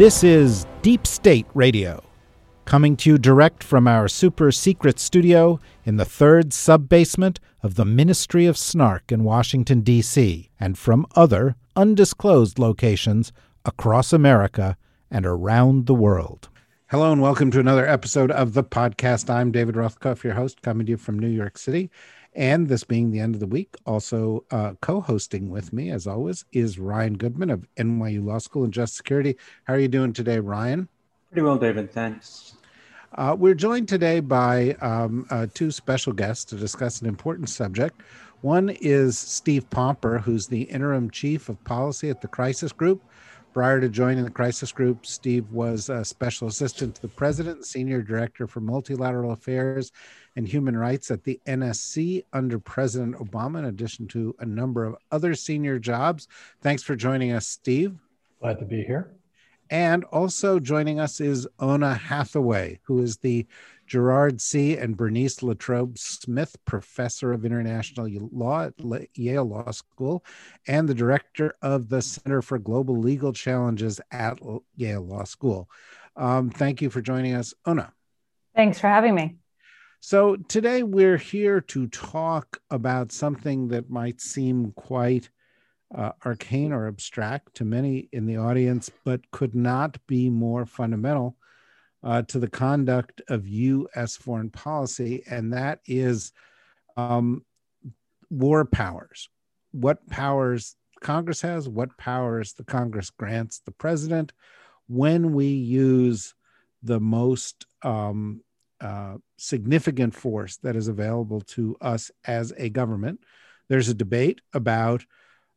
This is Deep State Radio, coming to you direct from our super secret studio in the third sub basement of the Ministry of Snark in Washington, D.C., and from other undisclosed locations across America and around the world. Hello, and welcome to another episode of the podcast. I'm David Rothkopf, your host, coming to you from New York City. And this being the end of the week, also uh, co hosting with me, as always, is Ryan Goodman of NYU Law School and Just Security. How are you doing today, Ryan? Pretty well, David. Thanks. Uh, we're joined today by um, uh, two special guests to discuss an important subject. One is Steve Pomper, who's the interim chief of policy at the Crisis Group. Prior to joining the Crisis Group, Steve was a special assistant to the president, senior director for multilateral affairs and human rights at the NSC under President Obama, in addition to a number of other senior jobs. Thanks for joining us, Steve. Glad to be here. And also joining us is Oona Hathaway, who is the Gerard C. and Bernice Latrobe Smith Professor of International Law at Yale Law School and the Director of the Center for Global Legal Challenges at Yale Law School. Um, thank you for joining us, Oona. Thanks for having me. So, today we're here to talk about something that might seem quite uh, arcane or abstract to many in the audience, but could not be more fundamental uh, to the conduct of U.S. foreign policy, and that is um, war powers. What powers Congress has, what powers the Congress grants the president when we use the most um, uh, significant force that is available to us as a government. There's a debate about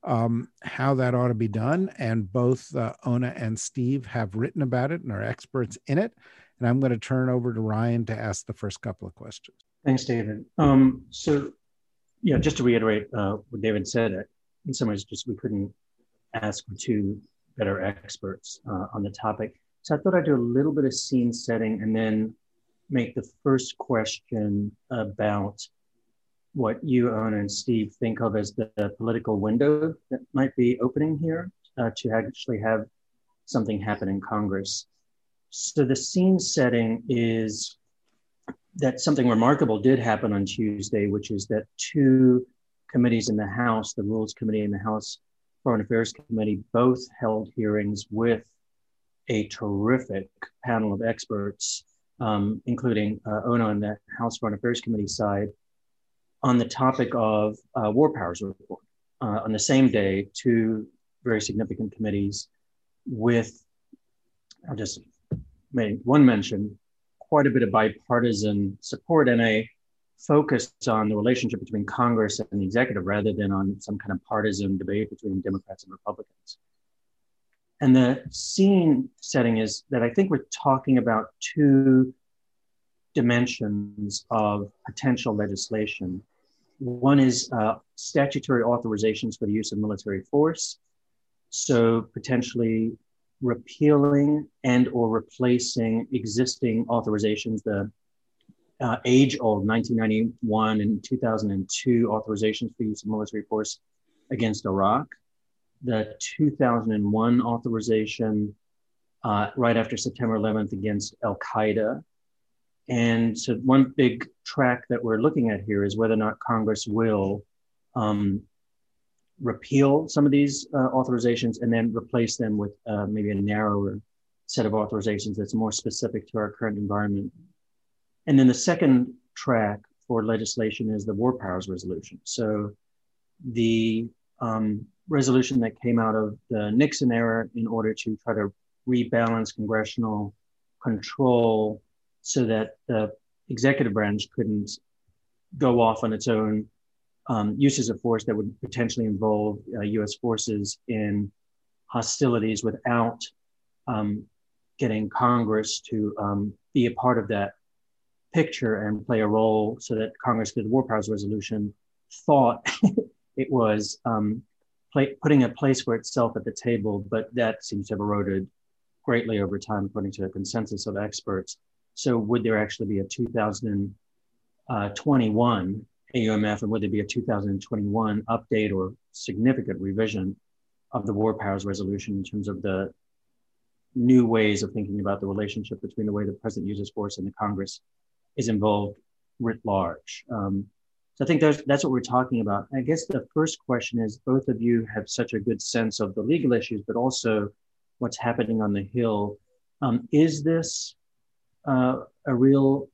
um, how that ought to be done. And both uh, Oona and Steve have written about it and are experts in it. And I'm going to turn over to Ryan to ask the first couple of questions. Thanks, David. Um, so, yeah, just to reiterate uh, what David said, uh, in some ways, just we couldn't ask for two better experts uh, on the topic. So I thought I'd do a little bit of scene setting and then make the first question about what you, Oona, and Steve think of as the, the political window that might be opening here uh, to actually have something happen in Congress. So the scene setting is that something remarkable did happen on Tuesday, which is that two committees in the House, the Rules Committee and the House Foreign Affairs Committee, both held hearings with a terrific panel of experts, um, including uh, Oona on the House Foreign Affairs Committee side, on the topic of uh, war powers report uh, on the same day, two very significant committees with, I'll just make one mention, quite a bit of bipartisan support and a focus on the relationship between Congress and the executive rather than on some kind of partisan debate between Democrats and Republicans. And the scene setting is that I think we're talking about two dimensions of potential legislation one is uh, statutory authorizations for the use of military force. So potentially repealing and or replacing existing authorizations, the uh, age-old 1991 and 2002 authorizations for use of military force against Iraq, the 2001 authorization uh, right after September 11th against Al Qaeda, and so, one big track that we're looking at here is whether or not Congress will um, repeal some of these uh, authorizations and then replace them with uh, maybe a narrower set of authorizations that's more specific to our current environment. And then the second track for legislation is the War Powers Resolution. So, the um, resolution that came out of the Nixon era in order to try to rebalance congressional control so that the executive branch couldn't go off on its own um, uses of force that would potentially involve uh, US forces in hostilities without um, getting Congress to um, be a part of that picture and play a role so that Congress did the War Powers Resolution thought it was um, play, putting a place for itself at the table, but that seems to have eroded greatly over time, according to a consensus of experts. So, would there actually be a 2021 AUMF, and would there be a 2021 update or significant revision of the War Powers Resolution in terms of the new ways of thinking about the relationship between the way the president uses force and the Congress is involved writ large? Um, so I think that's, that's what we're talking about. I guess the first question is both of you have such a good sense of the legal issues, but also what's happening on the Hill. Um, is this uh, a real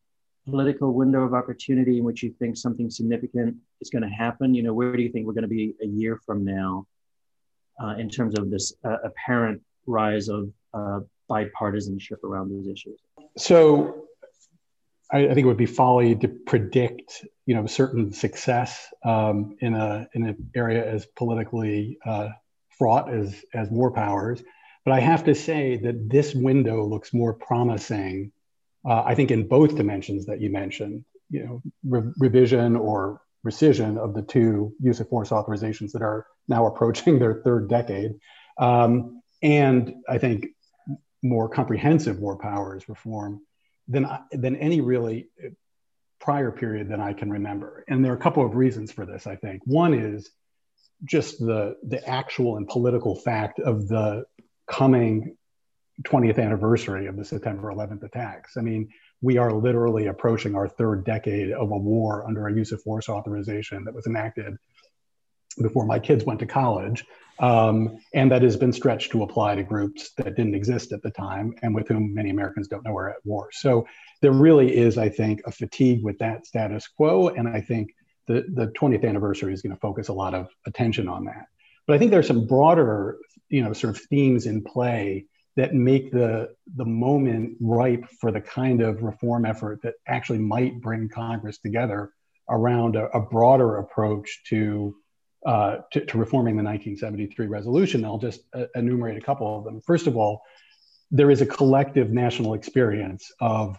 political window of opportunity in which you think something significant is going to happen? You know, where do you think we're going to be a year from now uh, in terms of this uh, apparent rise of uh, bipartisanship around these issues? So I, I, think it would be folly to predict, you know, certain success um, in a in an area as politically uh, fraught as as war powers. But I have to say that this window looks more promising. Uh, I think in both dimensions that you mentioned, you know, re- revision or rescission of the two use of force authorizations that are now approaching their third decade, um, and I think more comprehensive war powers reform than than any really prior period that I can remember. And there are a couple of reasons for this. I think one is just the the actual and political fact of the coming 20th anniversary of the September 11th attacks. I mean, we are literally approaching our third decade of a war under a use of force authorization that was enacted before my kids went to college. Um, and that has been stretched to apply to groups that didn't exist at the time and with whom many Americans don't know are at war. So there really is, I think, a fatigue with that status quo. And I think the, the 20th anniversary is going to focus a lot of attention on that. But I think there's some broader, you know, sort of themes in play that make the, the moment ripe for the kind of reform effort that actually might bring Congress together around a, a broader approach to uh, to, to, reforming the 1973 resolution. I'll just uh, enumerate a couple of them. First of all, there is a collective national experience of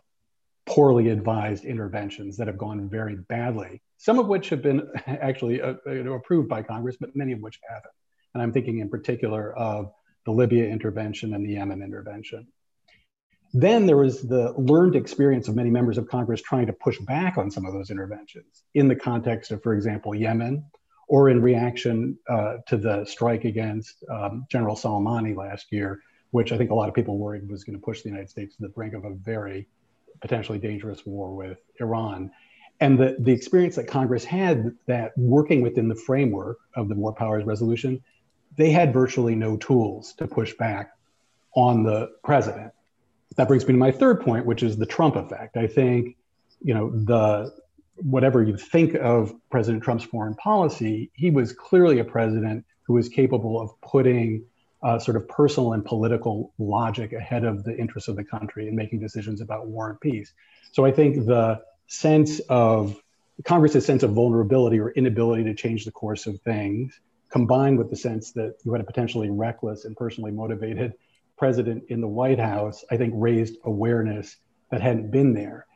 poorly advised interventions that have gone very badly, some of which have been actually uh, you know, approved by Congress, but many of which haven't. And I'm thinking in particular of the Libya intervention and the Yemen intervention. Then there was the learned experience of many members of Congress trying to push back on some of those interventions in the context of, for example, Yemen, or in reaction uh, to the strike against um, General Soleimani last year, which I think a lot of people worried was going to push the United States to the brink of a very potentially dangerous war with Iran. And the, the experience that Congress had that working within the framework of the War Powers Resolution, they had virtually no tools to push back on the president. That brings me to my third point, which is the Trump effect. I think, you know, the whatever you think of President Trump's foreign policy, he was clearly a president who was capable of putting uh, sort of personal and political logic ahead of the interests of the country and making decisions about war and peace. So I think the sense of Congress's sense of vulnerability or inability to change the course of things, combined with the sense that you had a potentially reckless and personally motivated president in the White House, I think raised awareness that hadn't been there.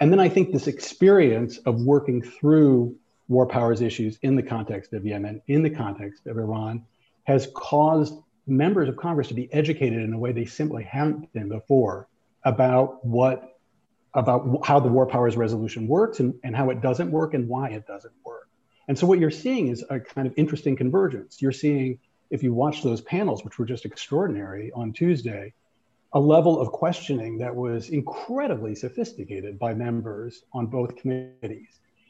And then I think this experience of working through war powers issues in the context of Yemen, in the context of Iran, has caused members of Congress to be educated in a way they simply haven't been before about what about how the war powers resolution works and, and how it doesn't work and why it doesn't work. And so what you're seeing is a kind of interesting convergence. You're seeing, if you watch those panels, which were just extraordinary on Tuesday, a level of questioning that was incredibly sophisticated by members on both committees.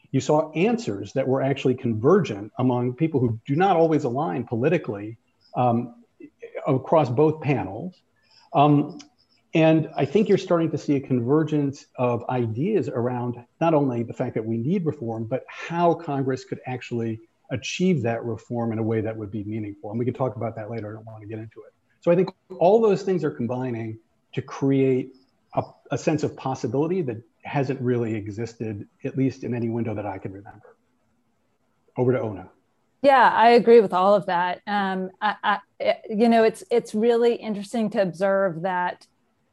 You saw answers that were actually convergent among people who do not always align politically um, across both panels. Um, and I think you're starting to see a convergence of ideas around not only the fact that we need reform, but how Congress could actually achieve that reform in a way that would be meaningful. And we can talk about that later. I don't want to get into it. So I think all those things are combining to create a, a, sense of possibility that hasn't really existed, at least in any window that I can remember. Over to Oona. Yeah, I agree with all of that. Um, I, I, you know, it's it's really interesting to observe that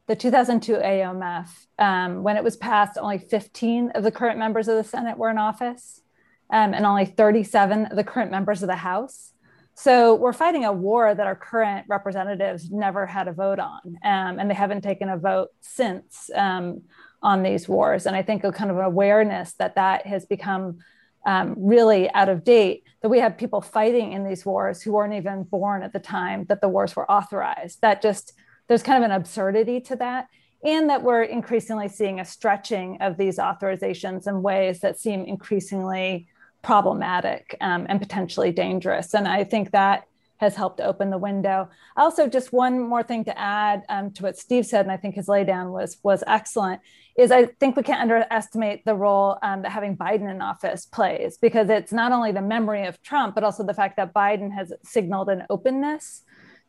the 2002 AUMF, um, when it was passed, only 15 of the current members of the Senate were in office, um, and only 37 of the current members of the House. So we're fighting a war that our current representatives never had a vote on, um, and they haven't taken a vote since um, on these wars. And I think a kind of an awareness that that has become um, really out of date that we have people fighting in these wars who weren't even born at the time that the wars were authorized that just there's kind of an absurdity to that and that we're increasingly seeing a stretching of these authorizations in ways that seem increasingly problematic um, and potentially dangerous and i think that has helped open the window. Also, just one more thing to add um, to what Steve said, and I think his laydown was was excellent. Is I think we can't underestimate the role um, that having Biden in office plays because it's not only the memory of Trump, but also the fact that Biden has signaled an openness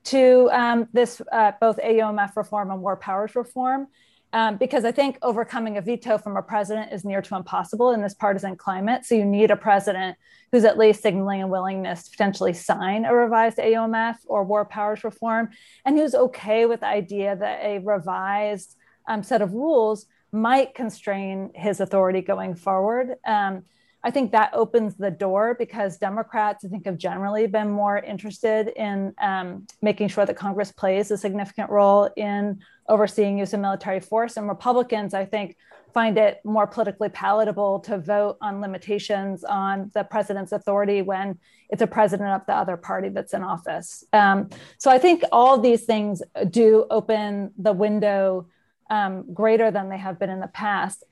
to um, this uh, both AUMF reform and war powers reform um, because I think overcoming a veto from a president is near to impossible in this partisan climate. So you need a president who's at least signaling a willingness to potentially sign a revised AUMF or war powers reform, and who's okay with the idea that a revised um, set of rules might constrain his authority going forward. Um, I think that opens the door because Democrats, I think, have generally been more interested in um, making sure that Congress plays a significant role in overseeing use of military force. And Republicans, I think, find it more politically palatable to vote on limitations on the president's authority when it's a president of the other party that's in office. Um, so I think all these things do open the window um, greater than they have been in the past.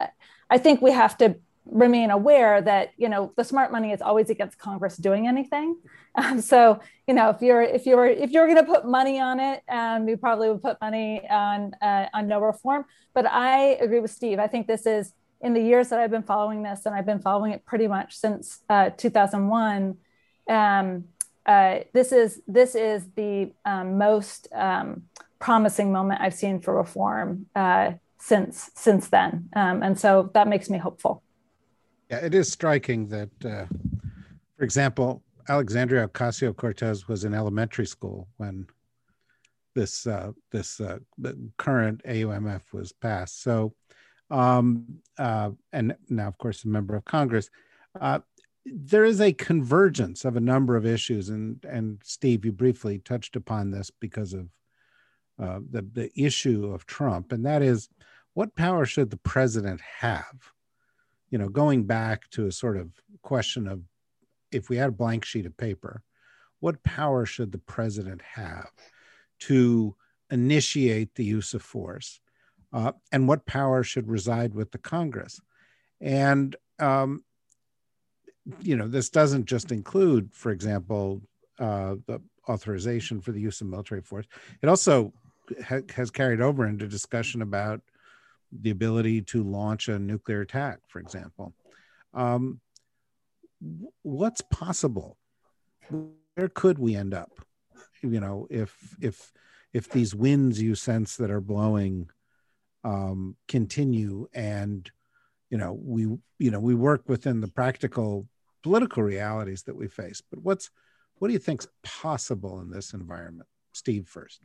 I think we have to remain aware that you know the smart money is always against Congress doing anything. Um, so you know if you're if you're if you're going to put money on it, um, you probably would put money on uh, on no reform. But I agree with Steve. I think this is in the years that I've been following this, and I've been following it pretty much since uh, 2001. Um, uh, this is this is the um, most um, promising moment I've seen for reform uh, since since then, um, and so that makes me hopeful. Yeah, it is striking that, uh, for example, Alexandria Ocasio Cortez was in elementary school when this uh, this uh, current AUMF was passed. So, um, uh, and now, of course, a member of Congress. Uh, there is a convergence of a number of issues, and and Steve, you briefly touched upon this because of uh, the the issue of Trump, and that is, what power should the president have? You know, going back to a sort of question of if we had a blank sheet of paper, what power should the president have to initiate the use of force? Uh, and what power should reside with the Congress? And, um, you know, this doesn't just include, for example, uh, the authorization for the use of military force. It also ha- has carried over into discussion about the ability to launch a nuclear attack, for example. Um, what's possible? Where could we end up? You know, if if if these winds you sense that are blowing um, continue, and you know we you know we work within the practical political realities that we face. But what's what do you think's possible in this environment, Steve? First.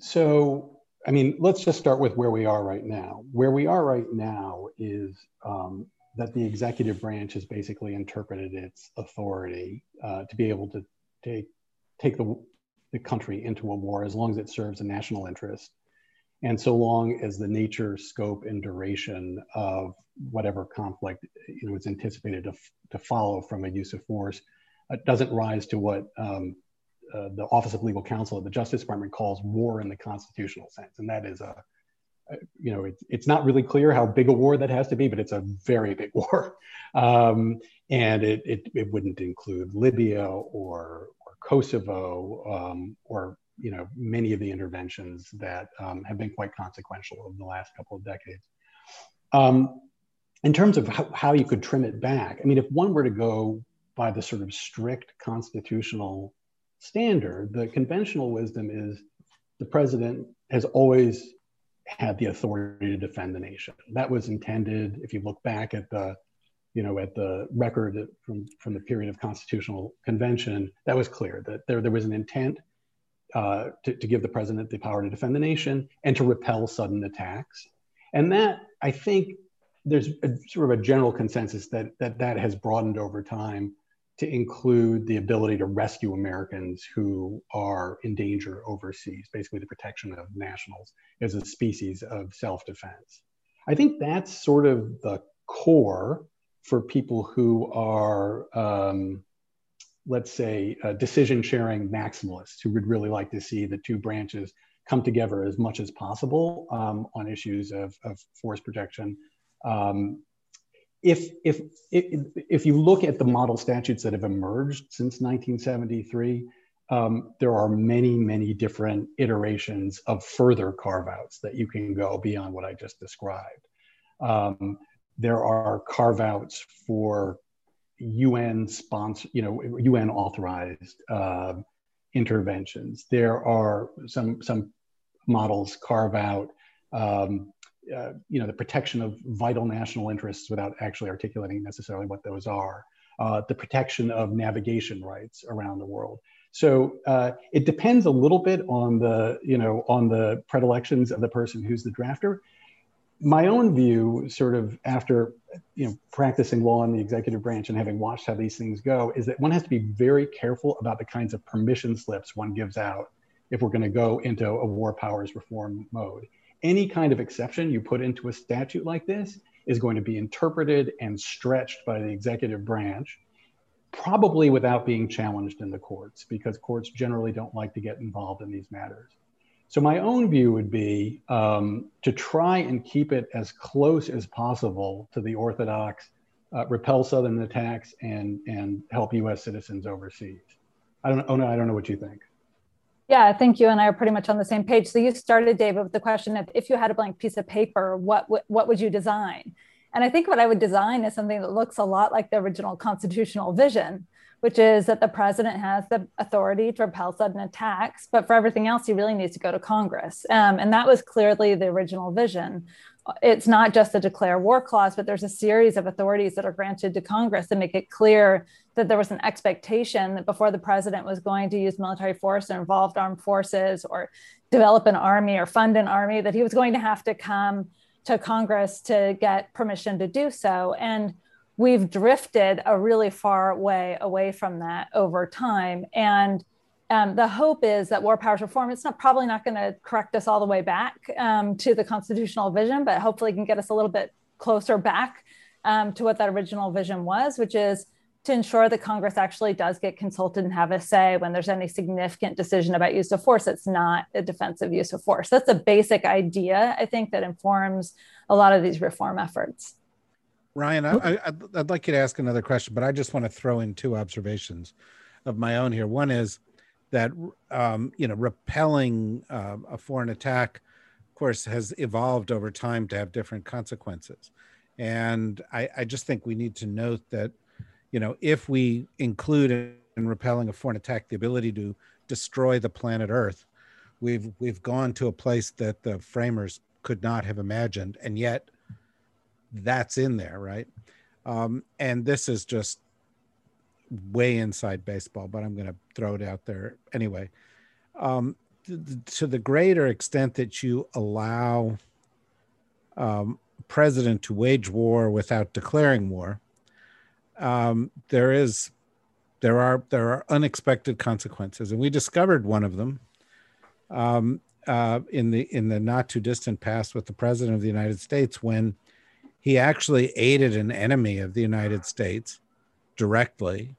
So I mean, let's just start with where we are right now. Where we are right now is um, that the executive branch has basically interpreted its authority uh, to be able to take take the, the country into a war as long as it serves a national interest, and so long as the nature, scope, and duration of whatever conflict you know is anticipated to, to follow from a use of force uh, doesn't rise to what um, uh, the Office of Legal Counsel at the Justice Department calls war in the constitutional sense, and that is a, you know, it's it's not really clear how big a war that has to be, but it's a very big war, um, and it, it, it wouldn't include Libya or or Kosovo um, or you know many of the interventions that um, have been quite consequential over the last couple of decades. Um, in terms of how, how you could trim it back, I mean, if one were to go by the sort of strict constitutional standard, the conventional wisdom is the president has always had the authority to defend the nation. That was intended, if you look back at the you know, at the record from, from the period of constitutional convention, that was clear that there, there was an intent uh, to, to give the president the power to defend the nation and to repel sudden attacks. And that, I think, there's a, sort of a general consensus that, that that has broadened over time to include the ability to rescue Americans who are in danger overseas, basically the protection of nationals as a species of self defense. I think that's sort of the core for people who are, um, let's say, uh, decision sharing maximalists who would really like to see the two branches come together as much as possible um, on issues of, of force protection. Um, if, if, if, you look at the model statutes that have emerged since 1973, um, there are many, many different iterations of further carve outs that you can go beyond what I just described. Um, there are carve outs for UN sponsor, you know, UN authorized uh, interventions. There are some some models carve out um, uh, you know, the protection of vital national interests without actually articulating necessarily what those are, uh, the protection of navigation rights around the world. So uh, it depends a little bit on the, you know, on the predilections of the person who's the drafter. My own view, sort of after, you know, practicing law in the executive branch and having watched how these things go, is that one has to be very careful about the kinds of permission slips one gives out if we're going to go into a war powers reform mode any kind of exception you put into a statute like this is going to be interpreted and stretched by the executive branch, probably without being challenged in the courts, because courts generally don't like to get involved in these matters. So, my own view would be um, to try and keep it as close as possible to the orthodox, uh, repel Southern attacks, and, and help US citizens overseas. I don't, oh no, I don't know what you think. Yeah, I think you and I are pretty much on the same page. So you started, David, with the question of if you had a blank piece of paper, what what would you design? And I think what I would design is something that looks a lot like the original constitutional vision, which is that the president has the authority to repel sudden attacks, but for everything else, he really needs to go to Congress. Um, and that was clearly the original vision it's not just the declare war clause, but there's a series of authorities that are granted to Congress to make it clear that there was an expectation that before the president was going to use military force or involved armed forces or develop an army or fund an army, that he was going to have to come to Congress to get permission to do so. And we've drifted a really far way away from that over time. And um, the hope is that war powers reform it's not probably not going to correct us all the way back um, to the constitutional vision but hopefully can get us a little bit closer back um, to what that original vision was which is to ensure that congress actually does get consulted and have a say when there's any significant decision about use of force it's not a defensive use of force. That's a basic idea i think that informs a lot of these reform efforts. Ryan I, I'd, I'd like you to ask another question but i just want to throw in two observations of my own here. One is that um, you know repelling uh, a foreign attack, of course, has evolved over time to have different consequences, and I, I just think we need to note that you know if we include in repelling a foreign attack the ability to destroy the planet Earth, we've we've gone to a place that the framers could not have imagined, and yet that's in there, right? Um, and this is just way inside baseball, but I'm going to throw it out there anyway. Um, to the greater extent that you allow um, president to wage war without declaring war, um, there is there are there are unexpected consequences, and we discovered one of them um, uh, in the in the not too distant past with the president of the United States when he actually aided an enemy of the United States directly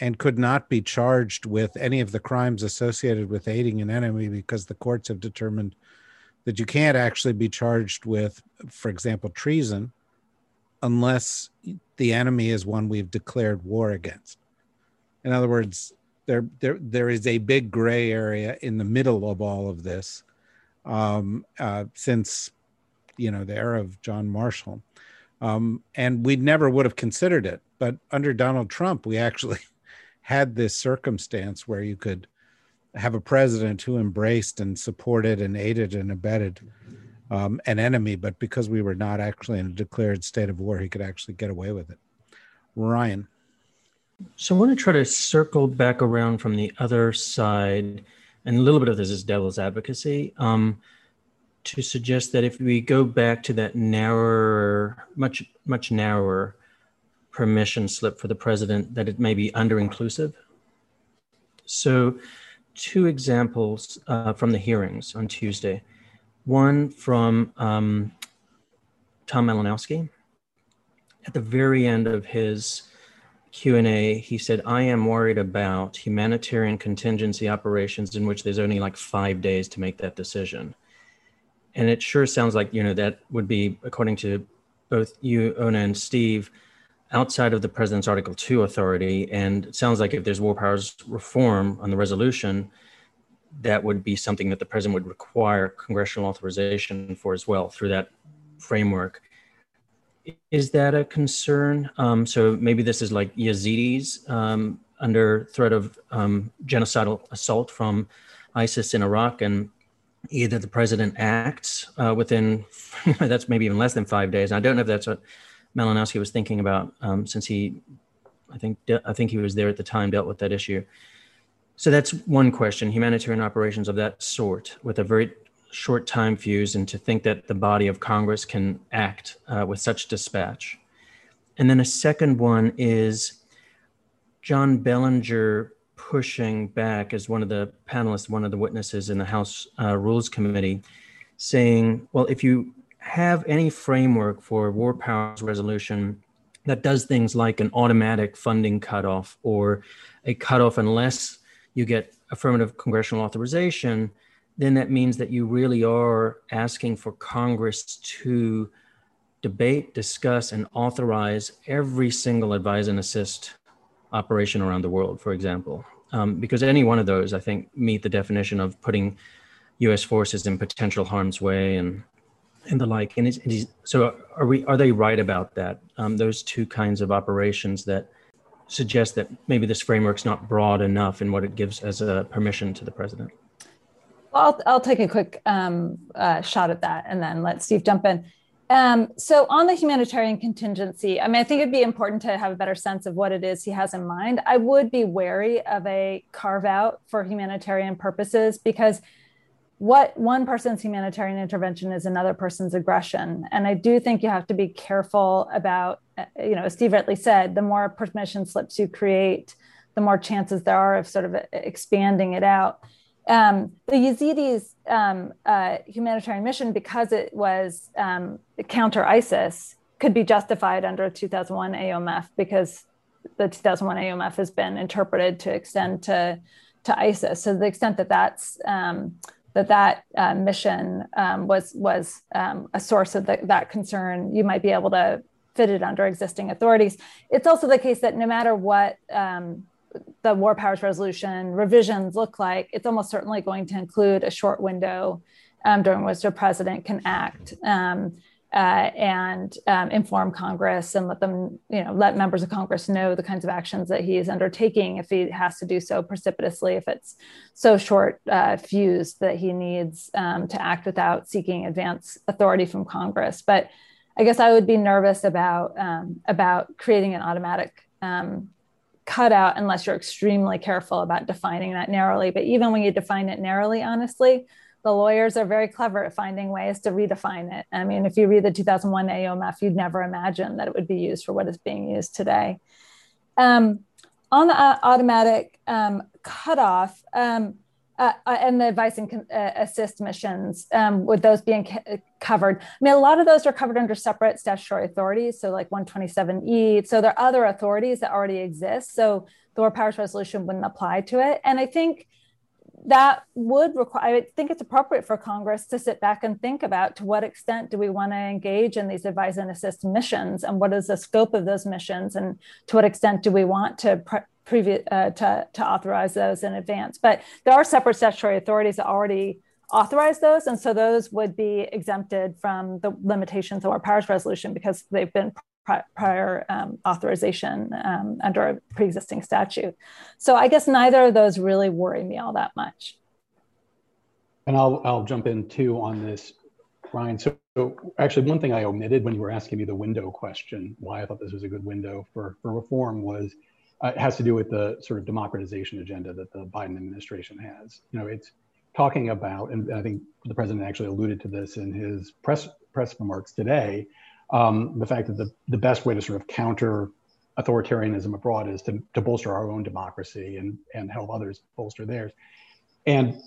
and could not be charged with any of the crimes associated with aiding an enemy because the courts have determined that you can't actually be charged with, for example, treason unless the enemy is one we've declared war against. In other words, there, there, there is a big gray area in the middle of all of this um, uh, since, you know, the era of John Marshall. Um, and we never would have considered it. But under Donald Trump, we actually had this circumstance where you could have a president who embraced and supported and aided and abetted um, an enemy, but because we were not actually in a declared state of war, he could actually get away with it. Ryan. So I want to try to circle back around from the other side, and a little bit of this is devil's advocacy, um, to suggest that if we go back to that narrower, much much narrower permission slip for the president, that it may be under inclusive. So, two examples uh, from the hearings on Tuesday. One from um, Tom Malinowski. At the very end of his Q&A, he said, I am worried about humanitarian contingency operations in which there's only like five days to make that decision. And it sure sounds like, you know, that would be, according to both you, Oona, and Steve, outside of the president's Article 2 authority. And it sounds like if there's war powers reform on the resolution, that would be something that the president would require congressional authorization for as well through that framework. Is that a concern? Um, so maybe this is like Yazidis um, under threat of um, genocidal assault from ISIS in Iraq, and either the president acts uh, within that's maybe even less than five days. I don't know if that's what Malinowski was thinking about, um, since he, I think, I think he was there at the time, dealt with that issue. So that's one question: humanitarian operations of that sort, with a very short time fuse and to think that the body of Congress can act uh, with such dispatch. And then a second one is John Bellinger pushing back as one of the panelists, one of the witnesses in the House uh, Rules Committee, saying, well, if you have any framework for war powers resolution that does things like an automatic funding cutoff or a cutoff unless you get affirmative congressional authorization, then that means that you really are asking for Congress to debate, discuss, and authorize every single advise and assist operation around the world, for example. Um, because any one of those, I think, meet the definition of putting U.S. forces in potential harm's way and and the like. And, it's, it's, so, are we? Are they right about that? Um, those two kinds of operations that suggest that maybe this framework's not broad enough in what it gives as a permission to the president. I'll, I'll take a quick um, uh, shot at that and then let Steve jump in. Um, so, on the humanitarian contingency, I mean, I think it'd be important to have a better sense of what it is he has in mind. I would be wary of a carve out for humanitarian purposes because what one person's humanitarian intervention is another person's aggression. And I do think you have to be careful about, uh, you know, Steve rightly said, the more permission slips you create, the more chances there are of sort of expanding it out. Um, the Yazidis um, uh, humanitarian mission, because it was um, counter ISIS, could be justified under 2001 AUMF because the 2001 AUMF has been interpreted to extend to to ISIS. So the extent that that's um, that that uh, mission um, was was um, a source of the, that concern, you might be able to fit it under existing authorities. It's also the case that no matter what um, the War Powers Resolution revisions look like, it's almost certainly going to include a short window um, during which the president can act um, uh, and um, inform Congress and let them, you know, let members of Congress know the kinds of actions that he is undertaking if he has to do so precipitously, if it's so short uh, fused that he needs um, to act without seeking advance authority from Congress. But I guess I would be nervous about um, about creating an automatic um, cutout unless you're extremely careful about defining that narrowly. But even when you define it narrowly, honestly, the lawyers are very clever at finding ways to redefine it. I mean, if you read the 2001 AUMF, you'd never imagine that it would be used for what is being used today. Um, on the uh, automatic um, cutoff um, uh, uh and the advice and uh, assist missions, um, with those being covered, I mean, a lot of those are covered under separate statutory authorities, so like 127E. So there are other authorities that already exist. So the War Powers Resolution wouldn't apply to it. And I think that would require, I think it's appropriate for Congress to sit back and think about to what extent do we want to engage in these advise and assist missions and what is the scope of those missions and to what extent do we want to pre- uh, to, to authorize those in advance. But there are separate statutory authorities that already authorize those. And so those would be exempted from the limitations of War Powers Resolution because they've been prior um, authorization um, under a pre-existing statute. So I guess neither of those really worry me all that much. And I'll, I'll jump in too on this Ryan. So, so, actually, one thing I omitted when you were asking me the window question, why I thought this was a good window for, for reform was uh, it has to do with the sort of democratization agenda that the Biden administration has. You know, it's talking about, and I think the president actually alluded to this in his press press remarks today, um, the fact that the, the best way to sort of counter authoritarianism abroad is to, to bolster our own democracy and, and help others bolster theirs. And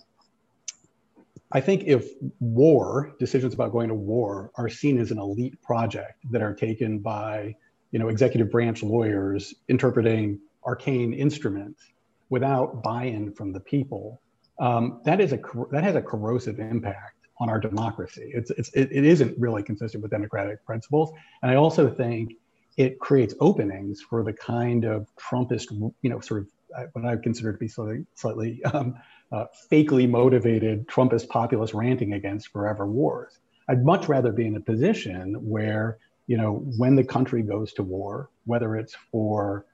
I think if war, decisions about going to war, are seen as an elite project that are taken by, you know, executive branch lawyers interpreting arcane instruments without buy-in from the people, um, that is a that has a corrosive impact on our democracy. It's, it's it, isn't really consistent with democratic principles, and I also think it creates openings for the kind of Trumpist, you know, sort of uh, what I consider to be slightly, slightly um, uh, fakely motivated Trumpist populist ranting against forever wars. I'd much rather be in a position where, you know, when the country goes to war, whether it's for,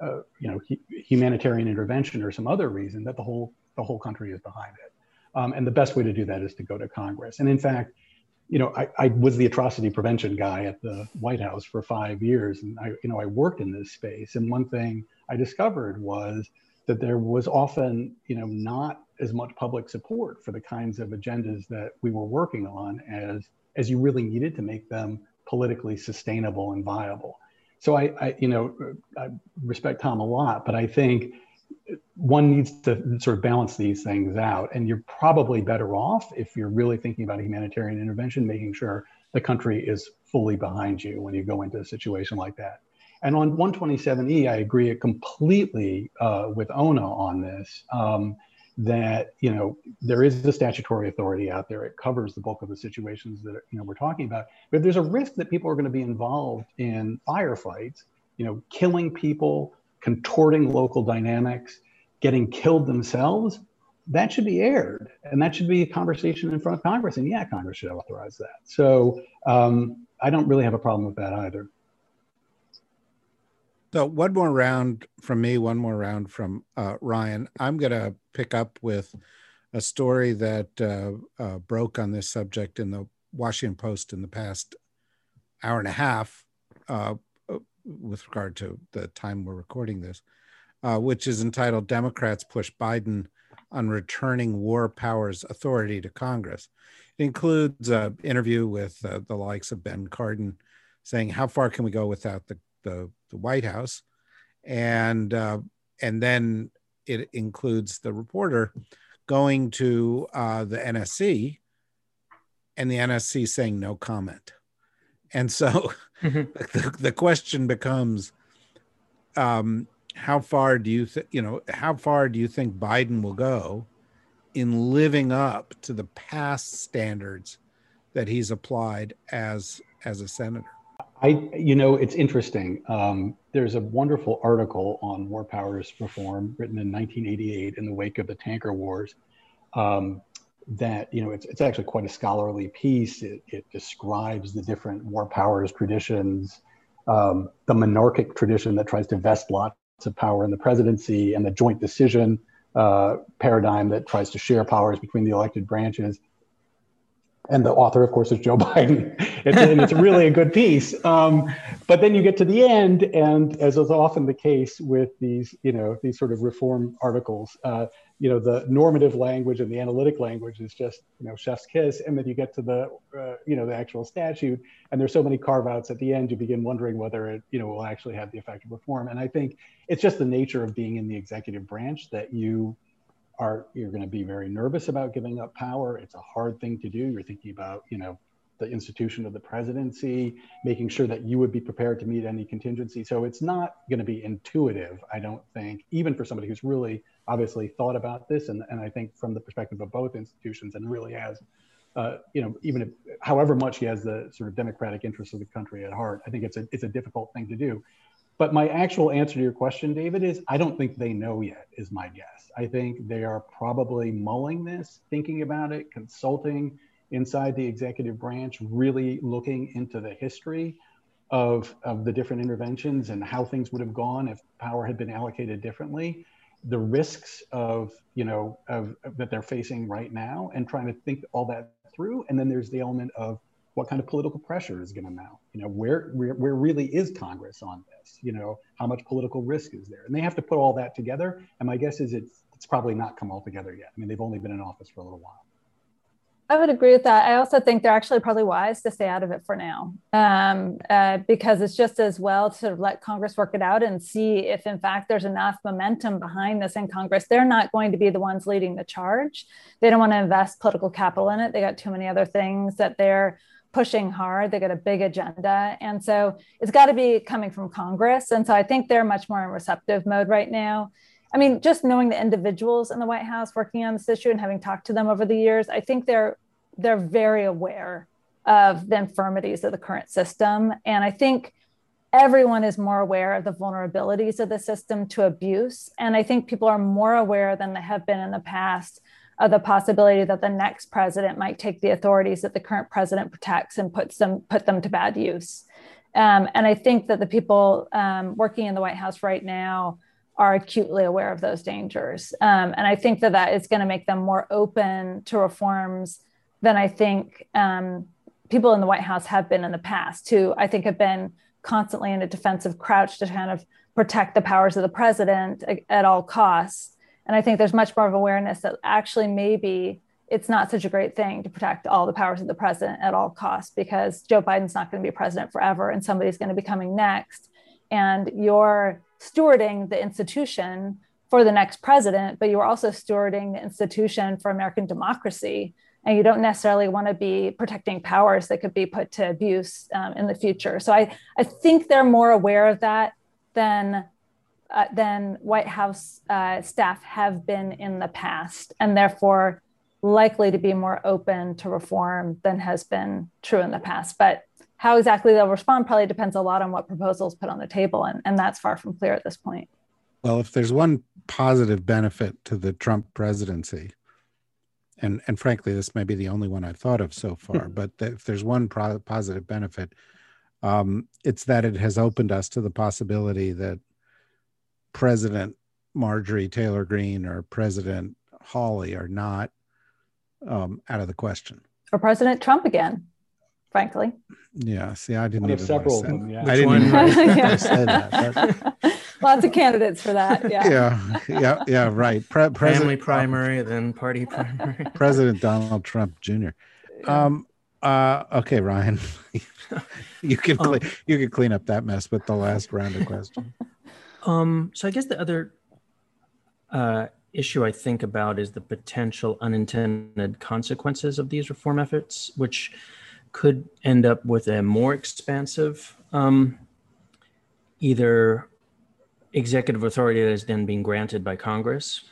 uh, you know, humanitarian intervention or some other reason, that the whole the whole country is behind it. Um, and the best way to do that is to go to Congress. And in fact, you know, I, I, was the atrocity prevention guy at the White House for five years, and I, you know, I worked in this space. And one thing I discovered was that there was often, you know, not as much public support for the kinds of agendas that we were working on as as you really needed to make them politically sustainable and viable. So I, I you know, I respect Tom a lot, but I think one needs to sort of balance these things out. And you're probably better off if you're really thinking about a humanitarian intervention, making sure the country is fully behind you when you go into a situation like that. And on 127E, I agree completely uh, with Oona on this. Um, that you know there is the statutory authority out there; it covers the bulk of the situations that you know we're talking about. But there's a risk that people are going to be involved in firefights, you know, killing people, contorting local dynamics, getting killed themselves, that should be aired. And that should be a conversation in front of Congress. And yeah, Congress should authorize that. So um, I don't really have a problem with that either. So one more round from me, one more round from uh, Ryan. I'm going to pick up with a story that uh, uh, broke on this subject in the Washington Post in the past hour and a half, uh, with regard to the time we're recording this, uh, which is entitled Democrats Push Biden on Returning War Powers Authority to Congress. It includes an interview with uh, the likes of Ben Cardin saying, How far can we go without the, the, the White House? And, uh, and then it includes the reporter going to uh, the NSC and the NSC saying no comment. And so mm-hmm. the, the question becomes um, how far do you think, you know, how far do you think Biden will go in living up to the past standards that he's applied as as a senator? I, you know, it's interesting. Um, there's a wonderful article on war powers reform written in 1988 in the wake of the tanker wars. Um, that you know it's, it's actually quite a scholarly piece it, it describes the different war powers traditions um, the monarchic tradition that tries to vest lots of power in the presidency and the joint decision uh, paradigm that tries to share powers between the elected branches and the author, of course, is Joe Biden. It's, and it's really a good piece. Um, but then you get to the end, and as is often the case with these, you know, these sort of reform articles, uh, you know, the normative language and the analytic language is just, you know, chef's kiss. And then you get to the, uh, you know, the actual statute, and there's so many carve outs at the end, you begin wondering whether it, you know, will actually have the effect of reform. And I think it's just the nature of being in the executive branch that you you're going to be very nervous about giving up power. It's a hard thing to do. You're thinking about, you know, the institution of the presidency, making sure that you would be prepared to meet any contingency. So it's not going to be intuitive, I don't think, even for somebody who's really obviously thought about this. And, and I think from the perspective of both institutions and really has, uh, you know, even if, however much he has the sort of democratic interests of the country at heart, I think it's a, it's a difficult thing to do. But my actual answer to your question, David, is I don't think they know yet, is my guess. I think they are probably mulling this, thinking about it, consulting inside the executive branch, really looking into the history of, of the different interventions and how things would have gone if power had been allocated differently, the risks of, you know, of, of that they're facing right now and trying to think all that through. And then there's the element of what kind of political pressure is going to mount. You know, where, where where really is Congress on this? You know, how much political risk is there? And they have to put all that together. And my guess is it's it's probably not come all together yet. I mean, they've only been in office for a little while. I would agree with that. I also think they're actually probably wise to stay out of it for now, um, uh, because it's just as well to let Congress work it out and see if, in fact, there's enough momentum behind this in Congress. They're not going to be the ones leading the charge. They don't want to invest political capital in it. They got too many other things that they're pushing hard. They got a big agenda, and so it's got to be coming from Congress. And so I think they're much more in receptive mode right now. I mean, just knowing the individuals in the White House working on this issue and having talked to them over the years, I think they're they're very aware of the infirmities of the current system. And I think everyone is more aware of the vulnerabilities of the system to abuse. And I think people are more aware than they have been in the past of the possibility that the next president might take the authorities that the current president protects and puts them put them to bad use. Um, and I think that the people um, working in the White House right now are acutely aware of those dangers. Um, and I think that that is going to make them more open to reforms than I think um, people in the White House have been in the past, who I think have been constantly in a defensive crouch to kind of protect the powers of the president at all costs. And I think there's much more of awareness that actually maybe it's not such a great thing to protect all the powers of the president at all costs because Joe Biden's not going to be president forever and somebody's going to be coming next. And you're stewarding the institution for the next president, but you're also stewarding the institution for American democracy and you don't necessarily want to be protecting powers that could be put to abuse um, in the future. So I, I think they're more aware of that than uh, than White House uh, staff have been in the past, and therefore likely to be more open to reform than has been true in the past. But how exactly they'll respond probably depends a lot on what proposals put on the table, and, and that's far from clear at this point. Well, if there's one positive benefit to the Trump presidency, and and frankly, this may be the only one I've thought of so far. but if there's one pro- positive benefit, um, it's that it has opened us to the possibility that President Marjorie Taylor Greene or President Hawley are not um, out of the question. Or President Trump again, frankly. Yeah. See, I didn't even several of them. Yeah. I didn't even say that. But, Lots of candidates for that. Yeah. Yeah. Yeah. Yeah. Right. Pre- Family primary, then party primary. President Donald Trump Jr. Um, uh, okay, Ryan, you can um, you can clean up that mess with the last round of questions. Um, so I guess the other uh, issue I think about is the potential unintended consequences of these reform efforts, which could end up with a more expansive um, either executive authority that is then being granted by Congress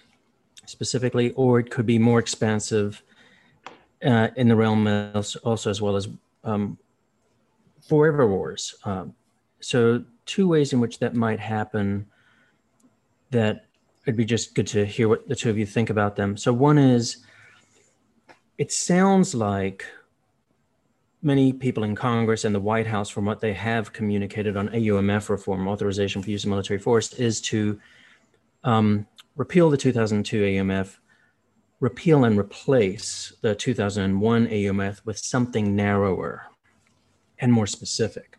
specifically, or it could be more expansive uh, in the realm also as well as um, forever wars. Um, so two ways in which that might happen that it'd be just good to hear what the two of you think about them. So one is, it sounds like many people in Congress and the White House, from what they have communicated on AUMF reform, authorization for use of military force, is to um, repeal the 2002 AUMF, repeal and replace the 2001 AUMF with something narrower and more specific.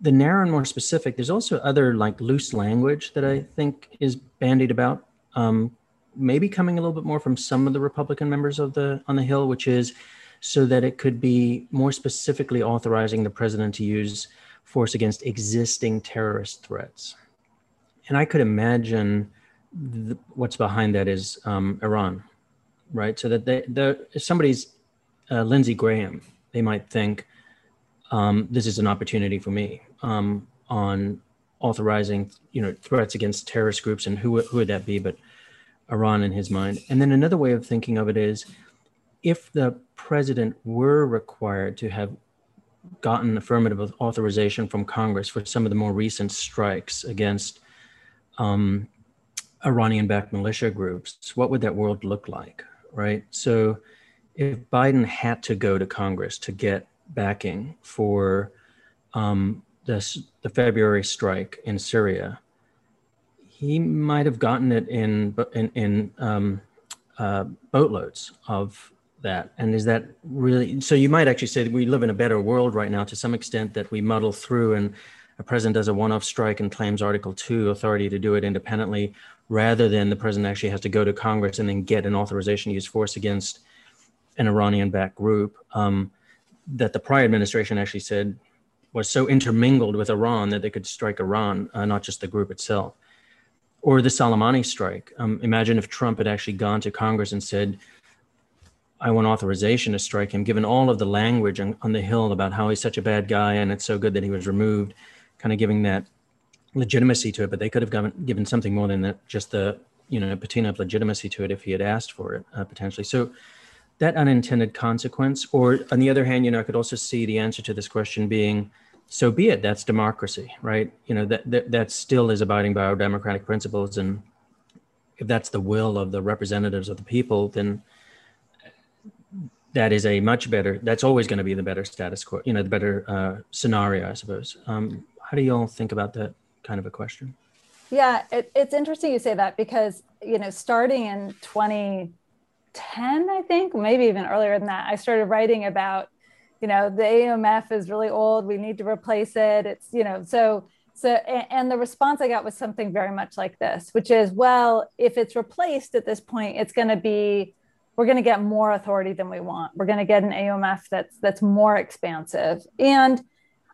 The narrow and more specific, there's also other like loose language that I think is bandied about. Um, maybe coming a little bit more from some of the Republican members of the on the Hill, which is so that it could be more specifically authorizing the president to use force against existing terrorist threats. And I could imagine the, what's behind that is um, Iran, right? So that they, the, somebody's uh, Lindsey Graham, they might think um, this is an opportunity for me um, on authorizing, you know, threats against terrorist groups, and who who would that be? But Iran in his mind. And then another way of thinking of it is if the president were required to have gotten affirmative authorization from Congress for some of the more recent strikes against um, Iranian backed militia groups, what would that world look like? Right. So if Biden had to go to Congress to get backing for um, the February strike in Syria, he might have gotten it in in, in um, uh, boatloads of that? And is that really so? You might actually say that we live in a better world right now to some extent that we muddle through and a president does a one off strike and claims Article 2 authority to do it independently rather than the president actually has to go to Congress and then get an authorization to use force against an Iranian backed group. Um, that the prior administration actually said was so intermingled with Iran that they could strike Iran, uh, not just the group itself. Or the Soleimani strike. Um, imagine if Trump had actually gone to Congress and said, I want authorization to strike him, given all of the language on, on the Hill about how he's such a bad guy and it's so good that he was removed, kind of giving that legitimacy to it. But they could have given, given something more than that, just the you know patina of legitimacy to it if he had asked for it uh, potentially. So that unintended consequence, or on the other hand, you know, I could also see the answer to this question being so be it. That's democracy, right? You know, that, that, that still is abiding by our democratic principles. And if that's the will of the representatives of the people, then that is a much better, that's always going to be the better status quo, you know, the better uh, scenario, I suppose. Um, how do you all think about that kind of a question? Yeah, it, it's interesting you say that because, you know, starting in 2010, I think, maybe even earlier than that, I started writing about you know the AUMF is really old we need to replace it it's you know so so and the response i got was something very much like this which is well if it's replaced at this point it's going to be we're going to get more authority than we want. We're going to get an AUMF that's that's more expansive. And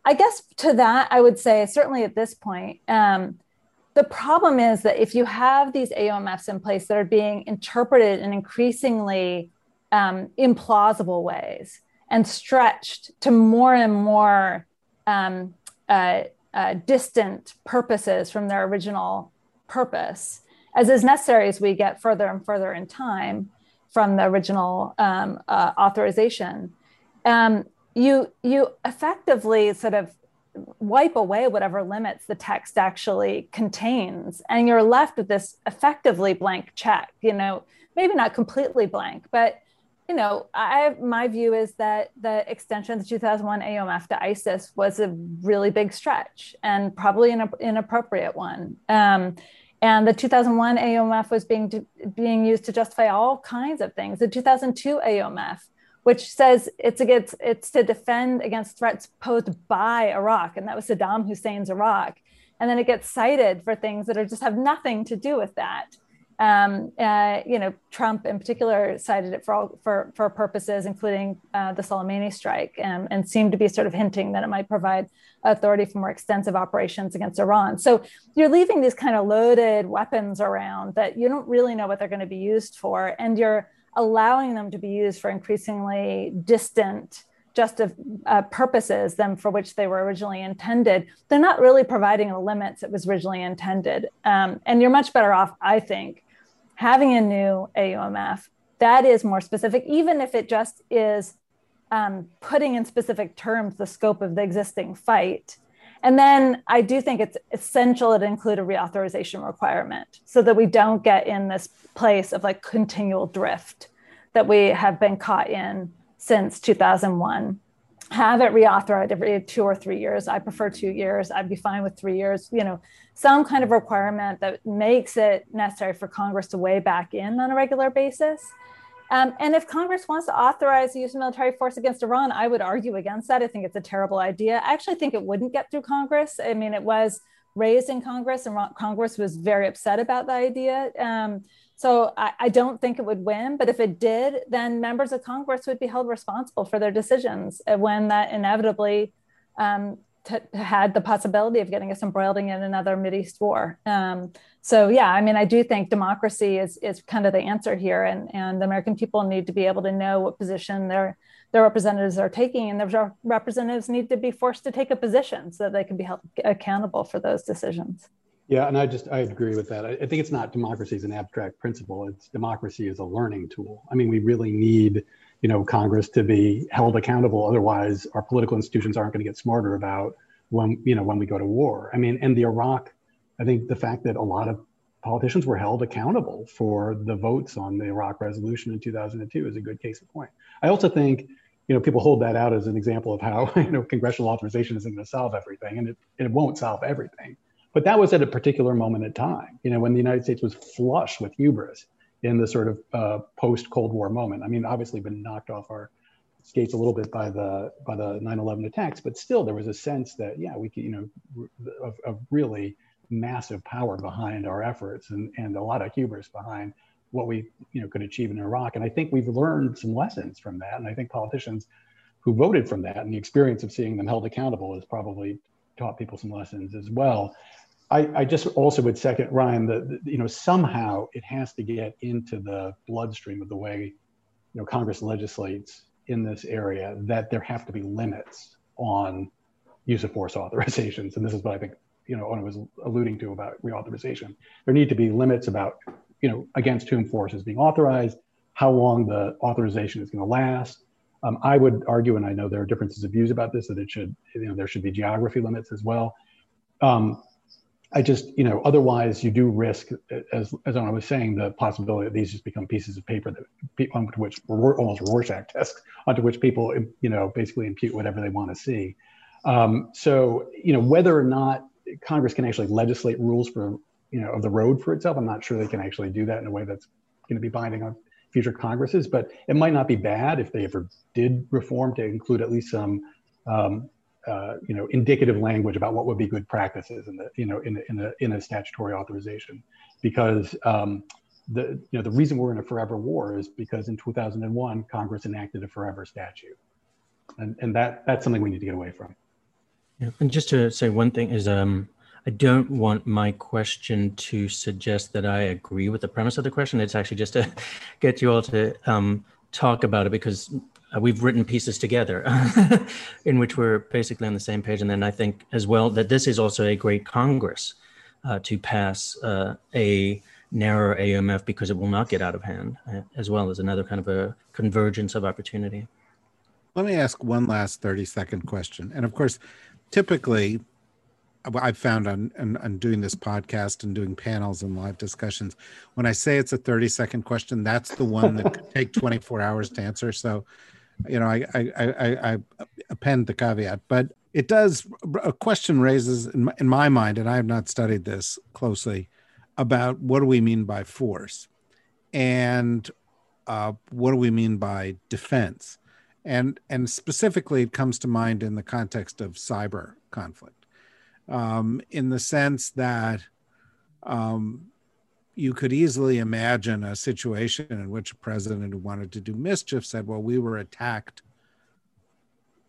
i guess to that i would say certainly at this point um, the problem is that if you have these AUMFs in place that are being interpreted in increasingly um, implausible ways and stretched to more and more um, uh, uh, distant purposes from their original purpose, as is necessary as we get further and further in time from the original um, uh, authorization. Um, you you effectively sort of wipe away whatever limits the text actually contains, and you're left with this effectively blank check. You know, maybe not completely blank, but you know, I my view is that the extension of the 2001 AUMF to ISIS was a really big stretch and probably an inappropriate one. Um, and the 2001 AUMF was being being used to justify all kinds of things. The 2002 AUMF, which says it's against it's to defend against threats posed by Iraq, and that was Saddam Hussein's Iraq. And then it gets cited for things that are just have nothing to do with that um, uh, you know, Trump in particular cited it for all, for, for purposes, including uh, the Soleimani strike, and, and seemed to be sort of hinting that it might provide authority for more extensive operations against Iran. So you're leaving these kind of loaded weapons around that you don't really know what they're going to be used for, and you're allowing them to be used for increasingly distant just of uh, purposes than for which they were originally intended, they're not really providing the limits it was originally intended. Um, and you're much better off, I think, having a new AUMF that is more specific, even if it just is um, putting in specific terms the scope of the existing fight. And then I do think it's essential it include a reauthorization requirement so that we don't get in this place of like continual drift that we have been caught in since 2001 have it reauthorized every two or three years. I prefer two years. I'd be fine with three years. You know, some kind of requirement that makes it necessary for Congress to weigh back in on a regular basis. Um, and if Congress wants to authorize the use of military force against Iran, I would argue against that. I think it's a terrible idea. I actually think it wouldn't get through Congress. I mean, it was raised in Congress, and Congress was very upset about the idea. Um, so I, I, don't think it would win, but if it did, then members of Congress would be held responsible for their decisions when that inevitably um, had the possibility of getting us embroiled in another East war. Um, so yeah, I mean, I do think democracy is is kind of the answer here, and and the American people need to be able to know what position their their representatives are taking, and their representatives need to be forced to take a position so that they can be held accountable for those decisions. Yeah, and I just I agree with that. I, think it's not democracy as an abstract principle. It's democracy as a learning tool. I mean, we really need, you know, Congress to be held accountable. Otherwise, our political institutions aren't going to get smarter about when you know when we go to war. I mean, and the Iraq, I think the fact that a lot of politicians were held accountable for the votes on the Iraq resolution in 2002 is a good case in point. I also think you know, people hold that out as an example of how you know congressional authorization isn't going to solve everything, and it, it won't solve everything. But that was at a particular moment in time, you know, when the United States was flush with hubris in the sort of uh, post Cold War moment. I mean, obviously been knocked off our skates a little bit by the by the 9/11 attacks, but still there was a sense that yeah, we could you know of, of really massive power behind our efforts and and a lot of hubris behind what we you know could achieve in Iraq. And I think we've learned some lessons from that. And I think politicians who voted from that and the experience of seeing them held accountable has probably taught people some lessons as well. I, I just also would second Ryan that you know somehow it has to get into the bloodstream of the way you know Congress legislates in this area that there have to be limits on use of force authorizations. And this is what I think you know Oona was alluding to about reauthorization. There need to be limits about you know against whom force is being authorized, how long the authorization is going to last. Um, I would argue, and I know there are differences of views about this, that it should you know there should be geography limits as well. Um, I just, you know, otherwise you do risk, as as I was saying, the possibility that these just become pieces of paper that onto which almost Rorschach tests onto which people, you know, basically impute whatever they want to see. Um, so, you know, whether or not Congress can actually legislate rules for, you know, of the road for itself, I'm not sure they can actually do that in a way that's going to be binding on future Congresses. But it might not be bad if they ever did reform to include at least some um, uh, you know, indicative language about what would be good practices in the, you know, in, in, a, in a statutory authorization. Because um, the, you know, the reason we're in a forever war is because in 2001, Congress enacted a forever statute. And, and that, that's something we need to get away from. Yeah. And just to say one thing is, um, I don't want my question to suggest that I agree with the premise of the question. It's actually just to get you all to um, talk about it because uh, we've written pieces together in which we're basically on the same page. And then I think as well that this is also a great Congress uh, to pass uh, a narrower AMF because it will not get out of hand, uh, as well as another kind of a convergence of opportunity. Let me ask one last 30 second question. And of course, typically, I've found on, on, on, doing this podcast and doing panels and live discussions, when I say it's a 30 second question, that's the one that could take 24 hours to answer. So you know, I I I, I append the caveat, but it does. A question raises in my, in my mind, and I have not studied this closely, about what do we mean by force, and uh, what do we mean by defense, and and specifically, it comes to mind in the context of cyber conflict, um, in the sense that. Um, you could easily imagine a situation in which a president who wanted to do mischief said, Well, we were attacked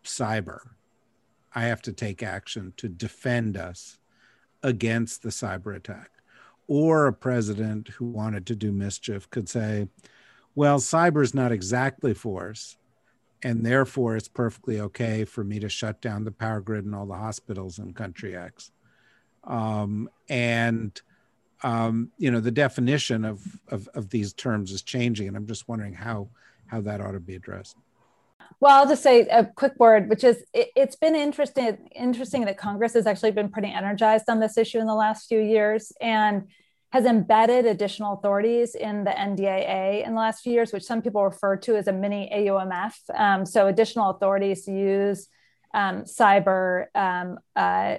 cyber. I have to take action to defend us against the cyber attack. Or a president who wanted to do mischief could say, Well, cyber is not exactly force. And therefore, it's perfectly okay for me to shut down the power grid and all the hospitals in country X. Um, and um, you know the definition of, of of these terms is changing, and I'm just wondering how how that ought to be addressed. Well, I'll just say a quick word, which is it, has been interesting interesting that Congress has actually been pretty energized on this issue in the last few years and has embedded additional authorities in the NDAA in the last few years, which some people refer to as a mini AUMF. Um, so additional authorities to use um, cyber um, uh,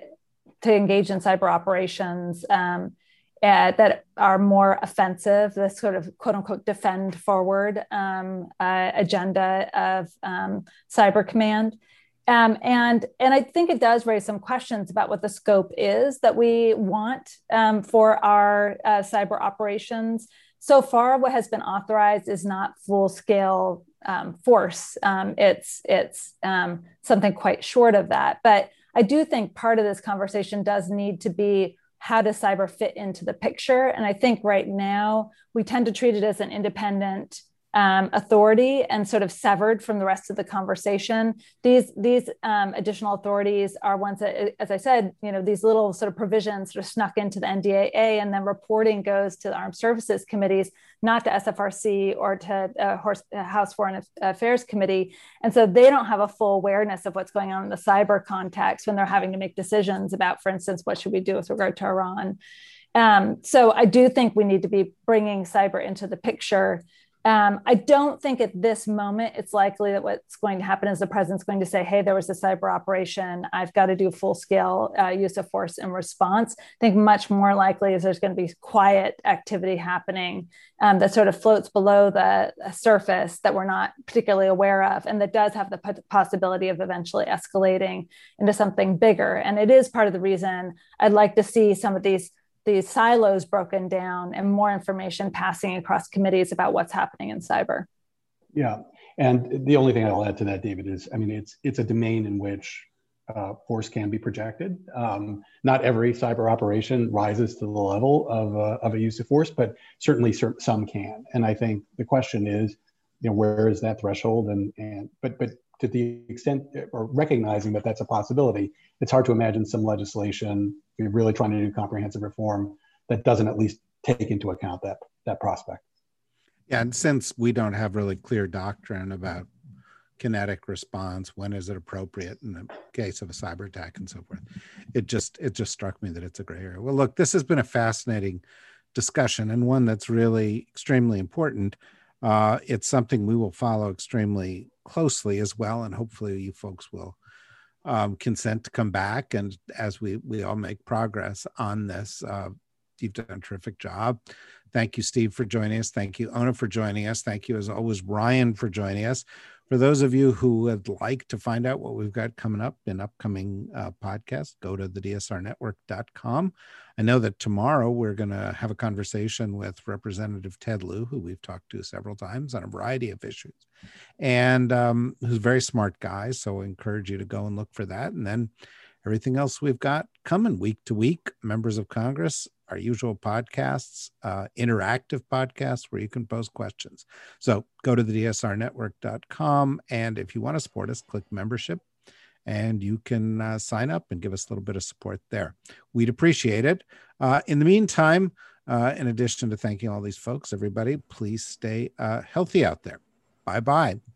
to engage in cyber operations. Um, uh, that are more offensive, the sort of quote unquote defend forward um, uh, agenda of um, Cyber Command. Um, and, and I think it does raise some questions about what the scope is that we want um, for our uh, cyber operations. So far, what has been authorized is not full scale um, force, um, it's, it's something quite short of that. But I do think part of this conversation does need to be how does cyber fit into the picture? And I think right now we tend to treat it as an independent um, authority and sort of severed from the rest of the conversation. These these um, additional authorities are ones that, as I said, you know, these little sort of provisions sort of snuck into the NDAA, and then reporting goes to the Armed Services Committees, not to SFRC or to uh, uh, House Foreign Affairs Committee, and so they don't have a full awareness of what's going on in the cyber context when they're having to make decisions about, for instance, what should we do with regard to Iran. Um, so I do think we need to be bringing cyber into the picture Um, I don't think at this moment it's likely that what's going to happen is the president's going to say, hey, there was a cyber operation. I've got to do full scale uh, use of force in response. I think much more likely is there's going to be quiet activity happening um, that sort of floats below the surface that we're not particularly aware of, and that does have the possibility of eventually escalating into something bigger. And it is part of the reason I'd like to see some of these these silos broken down and more information passing across committees about what's happening in cyber. Yeah, and the only thing I'll add to that, David, is I mean it's it's a domain in which uh, force can be projected. Um, not every cyber operation rises to the level of, uh, of a use of force, but certainly some can. And I think the question is, you know, where is that threshold? And and but but to the extent or recognizing that that's a possibility, it's hard to imagine some legislation if you're really trying to do comprehensive reform that doesn't at least take into account that that prospect. Yeah, and since we don't have really clear doctrine about kinetic response, when is it appropriate in the case of a cyber attack and so forth, it just it just struck me that it's a gray area. Well, look, this has been a fascinating discussion and one that's really extremely important. Uh, it's something we will follow extremely closely as well, and hopefully you folks will um, consent to come back. And as we we all make progress on this, uh, you've done a terrific job. Thank you, Steve, for joining us. Thank you, Oona, for joining us. Thank you, as always, Ryan, for joining us. For those of you who would like to find out what we've got coming up in upcoming uh, podcasts, go to the dsrnetwork.com. I know that tomorrow we're going to have a conversation with Representative Ted Lieu, who we've talked to several times on a variety of issues, and um, who's a very smart guy. So I encourage you to go and look for that. And then everything else we've got coming week to week, members of Congress, our usual podcasts, uh, interactive podcasts where you can pose questions. So go to the dsrnetwork.com. And if you want to support us, click membership and you can uh, sign up and give us a little bit of support there. We'd appreciate it. Uh, in the meantime, uh, in addition to thanking all these folks, everybody, please stay uh, healthy out there. Bye bye.